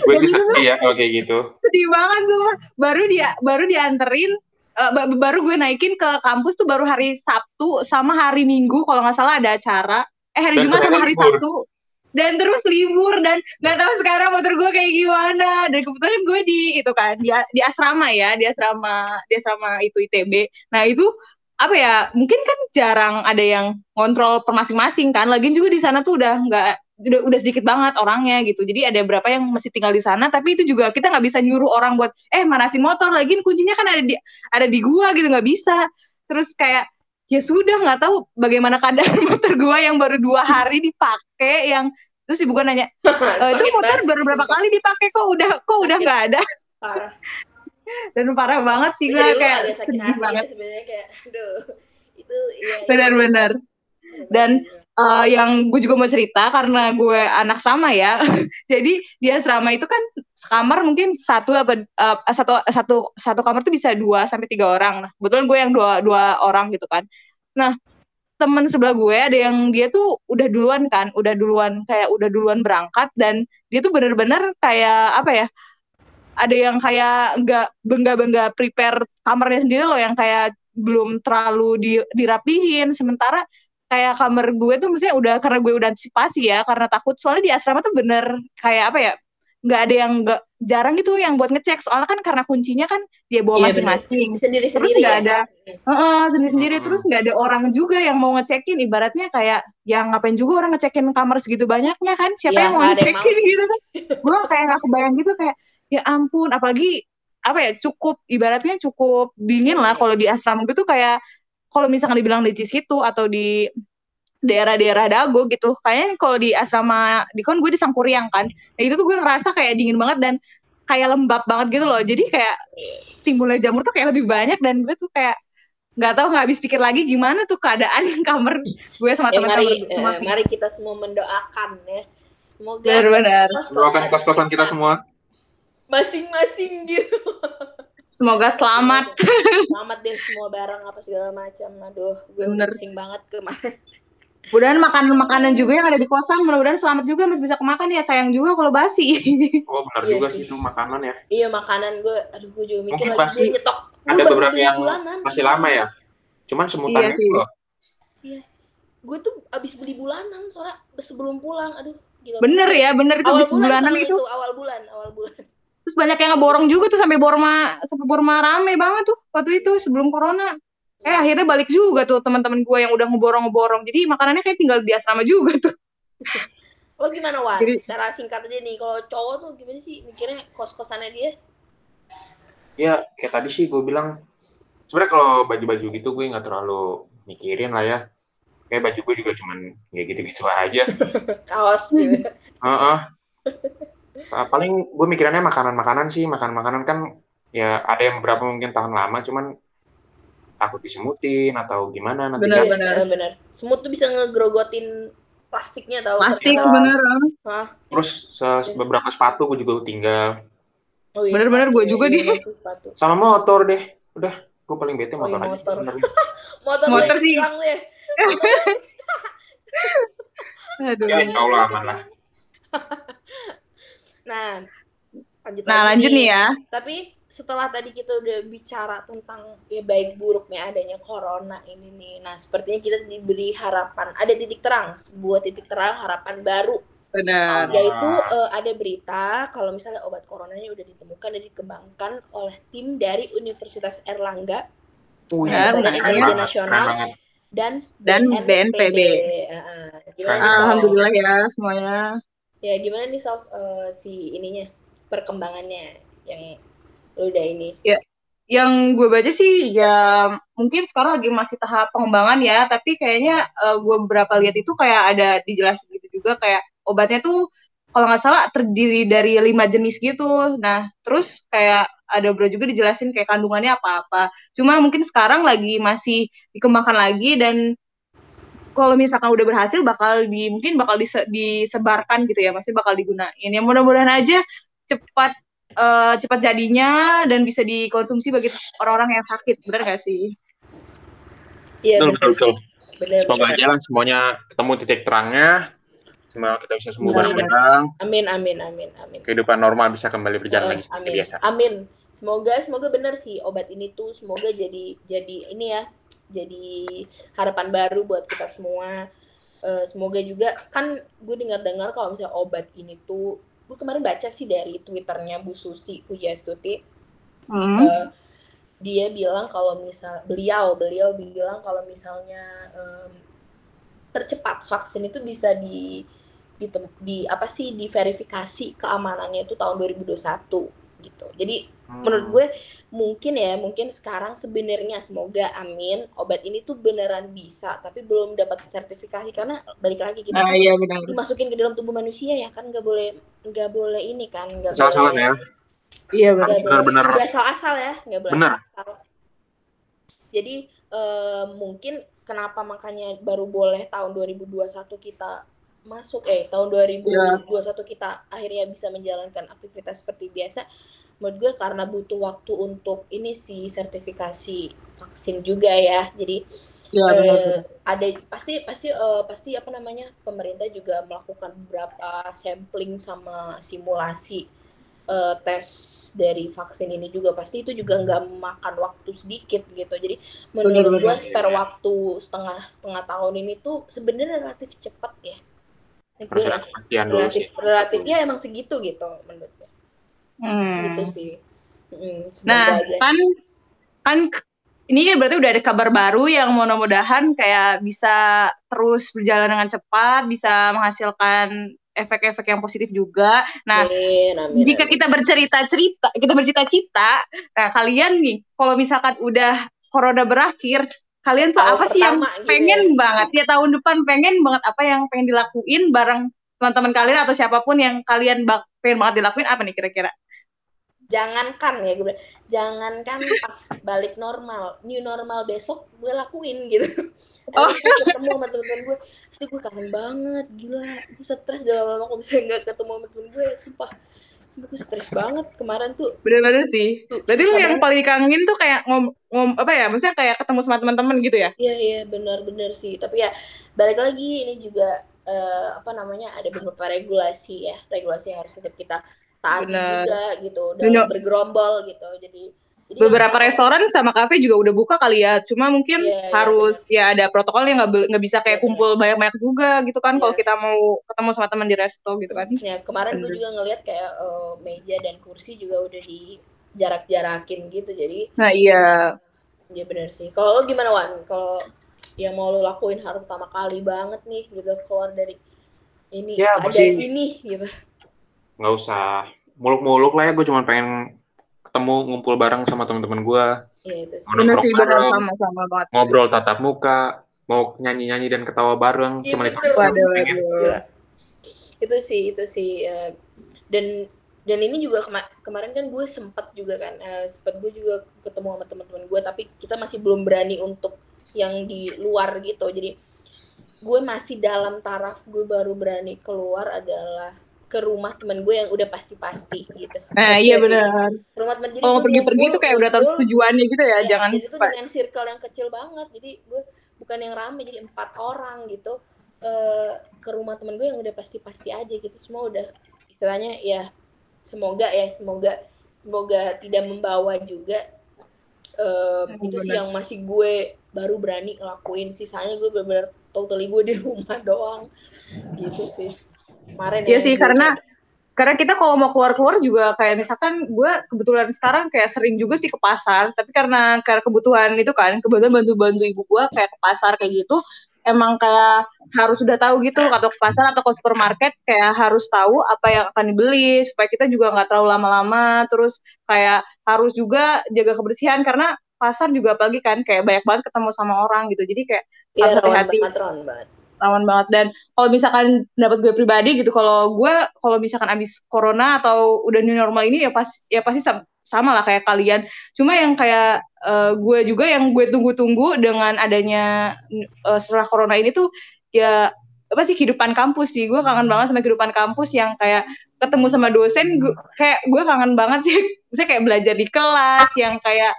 gue sih sedih ya kalau kayak gitu. sedih banget tuh baru dia baru dianterin ba- baru gue naikin ke kampus tuh baru hari Sabtu sama hari Minggu kalau nggak salah ada acara eh hari Jumat sama hari libur. Sabtu dan terus libur dan nggak tahu sekarang motor gue kayak gimana. Dan kebetulan gue di itu kan di, di asrama ya di asrama di asrama itu ITB nah itu apa ya mungkin kan jarang ada yang ngontrol per masing-masing kan. Lagian juga di sana tuh udah nggak udah, udah sedikit banget orangnya gitu. Jadi ada berapa yang masih tinggal di sana tapi itu juga kita nggak bisa nyuruh orang buat eh manasin motor. Lagian kuncinya kan ada di ada di gua gitu nggak bisa. Terus kayak ya sudah nggak tahu bagaimana keadaan motor gua yang baru dua hari dipakai yang terus ibu gua nanya e, itu motor baru berapa kali dipakai? Kok udah kok udah nggak ada? Parah. dan parah banget sih lu kayak sedih hati ya banget. sebenarnya kayak aduh itu iya iya. benar-benar Dan, Eh, yang gue juga mau cerita karena gue anak sama ya jadi di asrama itu kan sekamar mungkin satu apa eh, satu satu satu kamar tuh bisa dua sampai tiga orang. Nah kebetulan gue yang dua dua orang gitu kan. Nah temen sebelah gue ada yang dia tuh udah duluan kan udah duluan kayak udah duluan berangkat dan dia tuh bener-bener kayak apa ya ada yang kayak nggak bengga-bengga prepare kamarnya sendiri loh yang kayak belum terlalu di, dirapihin. Sementara kayak kamar gue tuh maksudnya udah karena gue udah antisipasi ya karena takut. Soalnya di asrama tuh bener kayak apa ya nggak ada yang nggak jarang gitu yang buat ngecek. Soalnya kan karena kuncinya kan dia bawa Iya, masing-masing. Sendiri terus sendiri nggak ya. ada Heeh, sendiri-sendiri. Mm-mm. terus nggak ada orang juga yang mau ngecekin. Ibaratnya kayak yang ngapain juga orang ngecekin kamar segitu banyaknya kan? Siapa Ya, yang mau yang ngecekin gitu kan? Gue kayak nggak kebayang gitu kayak ya ampun. Apalagi apa ya cukup ibaratnya cukup dingin lah kalau di asrama gitu. Kayak kalau misalkan dibilang di situ atau di daerah-daerah Dago gitu kayaknya kalau di asrama di kan gue di Sangkuriang kan nah itu tuh gue ngerasa kayak dingin banget dan kayak lembab banget gitu loh jadi kayak timbulnya jamur tuh kayak lebih banyak dan gue tuh kayak nggak tahu nggak habis pikir lagi gimana tuh keadaan kamar gue sama Ya, teman-teman mari sama eh, mari kita semua mendoakan ya. Semoga benar-benar Doakan kos-kosan kita semua. masing-masing gitu. semoga selamat Selamat deh semua barang apa segala macam. Aduh, gue Bener. pusing banget kemarin. Mudah-mudahan makanan-makanan juga yang ada di kosan mudah-mudahan selamat juga masih bisa kemakan ya sayang juga kalau basi Oh benar Iya juga sih. itu makanan ya. Iya makanan gue, aduh gue juga mikir Mungkin lagi pasti nyetok. Ada beberapa yang bulanan. masih lama ya. Cuman semutan Iya itu sih. loh. Gue tuh abis beli bulanan soalnya sebelum pulang. Aduh, gila. bener ya bener itu Awal bis bulan bulanan selalu itu awal bulan, awal bulan. terus banyak yang ngeborong juga tuh sampai Borma sampai Borma rame banget tuh waktu itu sebelum corona eh akhirnya balik juga tuh teman-teman gue yang udah ngeborong-ngeborong jadi makanannya kayak tinggal di asrama juga tuh Lo gimana Wan? Jadi- Secara singkat aja nih, kalau cowok tuh gimana sih mikirnya kos-kosannya dia? Ya kayak tadi sih gue bilang. Sebenarnya kalau baju-baju gitu gue nggak terlalu mikirin lah ya. Kayak baju gue juga cuman ya gitu-gitu aja. Kaos gitu. Heeh. Sa- paling gue mikirannya makanan-makanan sih. Makanan-makanan kan ya ada yang beberapa mungkin tahan lama cuman takut disemutin atau gimana nanti Bener, Iya, bener. eh, bener. Semut tuh bisa ngegrogotin plastiknya tau. plastik Iya. bener Hah? terus se- beberapa sepatu gue juga tinggal Oh, iya, Bener-bener sepatu gue ya. juga Iya, deh. sepatu. sama motor deh udah gue paling bete Oh, iya, motor aja motor. Motor, Motor sih. deh. Aduh. ya insya Allah aman lah Nah, lanjut nah lagi lanjut nih ya Tapi setelah tadi kita udah bicara tentang ya baik buruknya adanya corona ini nih. Nah, sepertinya kita diberi harapan, ada titik terang, sebuah titik terang harapan baru benar yaitu eh, ada berita kalau misalnya obat coronanya udah ditemukan dan dikembangkan oleh tim dari Universitas Erlangga. Intelijen banget, Nasional dan Dan BNPB. Nih, Sof? alhamdulillah ya semuanya Ya gimana nih Sof eh, si ininya perkembangannya yang lu udah ini? yang gue baca sih ya mungkin sekarang lagi masih tahap pengembangan ya tapi kayaknya uh, gue beberapa lihat itu kayak ada dijelasin gitu juga kayak obatnya tuh kalau nggak salah terdiri dari lima jenis gitu. Nah terus kayak ada bro juga dijelasin kayak kandungannya apa-apa. Cuma mungkin sekarang lagi masih dikembangkan lagi dan kalau misalkan udah berhasil bakal di mungkin bakal dise, disebarkan gitu ya masih bakal digunain. Ya mudah-mudahan aja cepat uh, cepat jadinya dan bisa dikonsumsi bagi orang-orang yang sakit. Benar gak sih? Iya betul betul, betul. semoga aja lah semuanya ketemu titik terangnya. Semoga kita bisa sembuh bareng-bareng. Amin amin amin amin. Kehidupan normal bisa kembali berjalan uh, lagi seperti biasa. Amin. Semoga semoga benar sih obat ini tuh. Semoga jadi jadi ini ya jadi harapan baru buat kita semua. Uh, semoga juga kan gue dengar-dengar kalau misalnya obat ini tuh gue kemarin baca sih dari twitternya Bu Susi Pujastuti hmm. uh, dia bilang kalau misal beliau beliau bilang kalau misalnya um, tercepat vaksin itu bisa di di, di apa sih diverifikasi keamanannya itu tahun 2021 gitu jadi Hmm. Menurut gue mungkin ya, mungkin sekarang sebenarnya semoga amin obat ini tuh beneran bisa, tapi belum dapat sertifikasi karena balik lagi kita nah, iya, benar. dimasukin ke dalam tubuh manusia ya kan nggak boleh nggak boleh ini kan nggak boleh ya. Iya benar. Benar Nggak asal-asal ya, nggak boleh benar. asal. Jadi uh, mungkin kenapa makanya baru boleh tahun 2021 kita masuk eh tahun 2021 yeah. kita akhirnya bisa menjalankan aktivitas seperti biasa. Menurut gue karena butuh waktu untuk ini sih sertifikasi vaksin juga ya. Jadi ya, uh, ada pasti pasti uh, pasti apa namanya pemerintah juga melakukan beberapa sampling sama simulasi uh, tes dari vaksin ini juga. Pasti itu juga nggak memakan waktu sedikit gitu. Jadi menurut gue spare waktu setengah setengah tahun ini tuh sebenarnya relatif cepat ya relatif relatifnya emang segitu gitu menurut gue Hmm. Gitu sih. Hmm, nah, aja. kan kan ini berarti udah ada kabar baru yang mudah-mudahan kayak bisa terus berjalan dengan cepat, bisa menghasilkan efek-efek yang positif juga. Nah, amin, amin, jika amin. kita bercerita-cerita, kita bercita-cita, nah kalian nih, kalau misalkan udah corona berakhir, kalian tuh tahun apa sih yang gitu pengen ya. banget ya tahun depan pengen banget apa yang pengen dilakuin bareng teman-teman kalian atau siapa pun yang kalian bak pengen banget dilakuin apa nih kira-kira? jangankan ya gue bilang jangankan pas balik normal new normal besok gue lakuin gitu oh. ketemu sama temen-temen gue pasti gue kangen banget gila gue stres udah lama kalau misalnya nggak ketemu sama temen gue sumpah sumpah gue stres banget kemarin tuh. Bener-bener sih. Berarti lu yang paling kangen tuh kayak ngom, ngom apa ya maksudnya kayak ketemu sama teman-teman gitu ya? Iya iya benar-benar sih. Tapi ya balik lagi ini juga uh, apa namanya ada beberapa regulasi ya. Regulasi yang harus tetap kita taati juga gitu dan bergerombol gitu. Jadi jadi beberapa restoran sama kafe juga udah buka kali ya. Cuma mungkin yeah, iya, harus yeah, ya ada protokolnya nggak nggak bisa kayak yeah, kumpul banyak-banyak juga gitu kan yeah. kalau kita mau ketemu sama teman di resto gitu kan. Ya kemarin gue juga ngeliat kayak uh, meja dan kursi juga udah di jarak-jarakin gitu. Jadi nah iya. Ya benar sih. Kalau lo gimana Wan? Kalau yang mau lo lakuin harus pertama kali banget nih gitu keluar dari ini ya, ada ini gitu. Nggak usah. Muluk-muluk lah ya gue cuma pengen ketemu ngumpul bareng sama teman-teman gue iya itu sih. Bener sih bener. sama-sama banget. ngobrol tatap muka mau nyanyi-nyanyi dan ketawa bareng ya, cuma itu pengen ya. itu sih itu sih uh, dan dan ini juga kema kemarin kan gue sempat juga kan uh, sempat gue juga ketemu sama teman-teman gue tapi kita masih belum berani untuk yang di luar gitu. Jadi gue masih dalam taraf gue baru berani keluar adalah ke rumah temen gue yang udah pasti-pasti gitu. Nah, iya benar. Rumah temen jadi kalau pergi-pergi tuh kayak udah tahu tujuannya gitu ya, ya jangan itu dengan circle yang kecil banget. Jadi gue bukan yang rame jadi empat orang gitu uh, ke rumah temen gue yang udah pasti-pasti aja gitu. Semua udah istilahnya ya semoga ya semoga semoga tidak membawa juga uh, oh, itu sih yang masih gue baru berani ngelakuin sisanya gue bener-bener totally gue di rumah doang gitu sih kemarin iya ya, sih karena karena kita kalau mau keluar-keluar juga kayak misalkan gue kebetulan sekarang kayak sering juga sih ke pasar tapi karena karena kebutuhan itu kan kebetulan bantu-bantu ibu gue kayak ke pasar kayak gitu emang kayak harus sudah tahu gitu atau ke pasar atau ke supermarket kayak harus tahu apa yang akan dibeli supaya kita juga nggak terlalu lama-lama terus kayak harus juga jaga kebersihan karena pasar juga apalagi kan kayak banyak banget ketemu sama orang gitu jadi kayak Iya, harus hati-hati banget, rawan banget. Rawan banget. Dan kalau misalkan dapat gue pribadi gitu kalau gue kalau misalkan abis corona atau udah new normal ini ya pas ya pasti sam- sama lah kayak kalian. Cuma yang kayak eh, gue juga yang gue tunggu-tunggu dengan adanya eh, setelah corona ini tuh ya apa sih kehidupan kampus sih. Gue kangen banget sama kehidupan kampus yang kayak ketemu sama dosen gue, kayak gue kangen banget sih. Misalnya kayak belajar di kelas yang kayak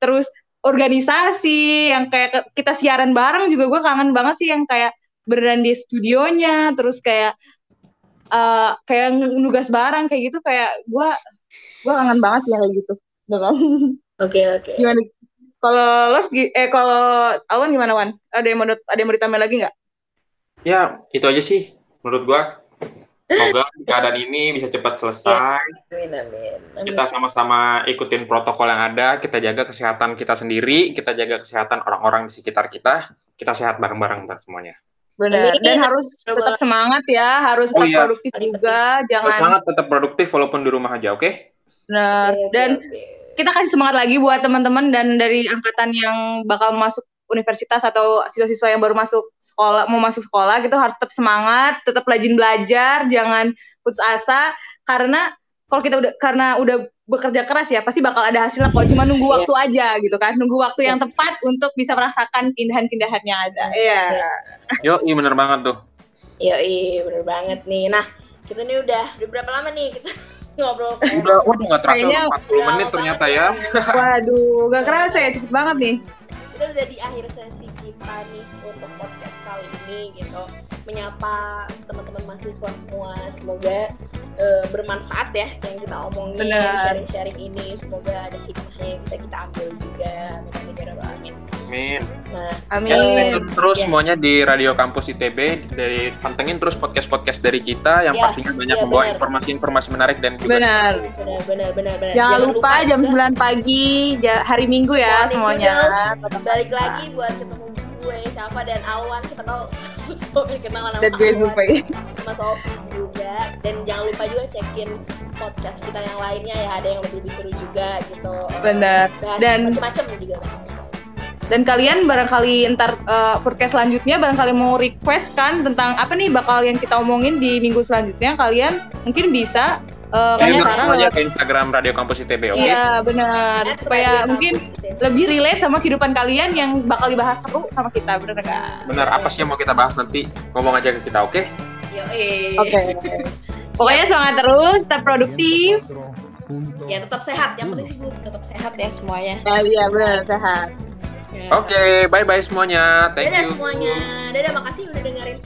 terus organisasi yang kayak kita siaran bareng juga gue kangen banget sih yang kayak beneran di studionya terus kayak eh kayak nugas bareng kayak gitu kayak gue gue kangen banget sih yang kayak gitu kan? Oke, oke. gimana kalau lo eh kalau Alwan gimana Wan ada yang mau ada yang mau ditambah lagi nggak Ya, itu aja sih menurut gua. Semoga keadaan ini bisa cepat selesai. Amin, amin. amin. Kita sama-sama ikutin protokol yang ada, kita jaga kesehatan kita sendiri, kita jaga kesehatan orang-orang di sekitar kita, kita sehat bareng-bareng semuanya. Benar Amin. dan harus tetap semangat ya harus Oh, tetap iya. produktif juga jangan semangat tetap produktif walaupun di rumah aja, oke? benar Oke, oke, dan kita kasih semangat lagi buat teman-teman dan dari angkatan yang bakal masuk universitas atau siswa-siswa yang baru masuk sekolah mau masuk sekolah gitu harus tetap semangat, tetap rajin belajar, jangan putus asa karena kalau kita udah karena udah bekerja keras ya pasti bakal ada hasilnya kok cuma nunggu Iya. waktu aja gitu kan nunggu waktu yang tepat untuk bisa merasakan keindahan-keindahan yang ada iya Yo, iya bener banget tuh. Yoi, bener banget nih. Nah, kita nih udah, udah berapa lama nih kita ngobrol? Udah, waduh nggak terasa Kayaknya 40 menit ternyata ya. waduh gak kerasa ya cepet banget nih Kita udah di akhir sesi kita nih untuk podcast kali ini gitu. Menyapa teman-teman mahasiswa semua. Semoga eh, bermanfaat ya yang kita omongin, sharing-sharing ini. Semoga ada hikmahnya yang bisa kita ambil juga. Amin, amin, ya rabbal alamin. Amin. Nah, amin Ya, terus Iya. semuanya di Radio Kampus ITB, dari pantengin terus podcast-podcast dari kita yang Iya, pastinya banyak iya, membawa informasi-informasi menarik dan juga benar benar, benar, benar, benar. jangan lupa jam juga 9 pagi hari Minggu ya semuanya Noodles. balik lagi buat ketemu gue siapa dan Awan. Kita tahu Sofi kenalan sama dan gue Zulfai sama Sofi juga. Dan jangan lupa juga cekin podcast kita yang lainnya ya. Ada yang lebih lebih seru juga gitu. Benar. Dan- macam-macam juga. Kan Dan kalian barangkali ntar eh, podcast selanjutnya barangkali mau request kan tentang apa nih bakal yang kita omongin di minggu selanjutnya kalian mungkin bisa eh, Iya, Kirim kasih iya, saran aja ke Instagram Radio Kampus ITB, oke? Iya benar At supaya Radio mungkin Kampus gitu. lebih relate sama kehidupan kalian yang bakal dibahas seru sama kita bener nggak? Benar, apa sih yang mau kita bahas nanti? Ngomong aja ke kita, oke? Yoi. Oke. Pokoknya semangat terus, tetap produktif. ya tetap sehat yang penting sih gue tetap sehat ya semuanya Ya, iya benar sehat. Ya. Oke, bye-bye semuanya. Thank dadah you. semuanya dadah makasih udah dengerin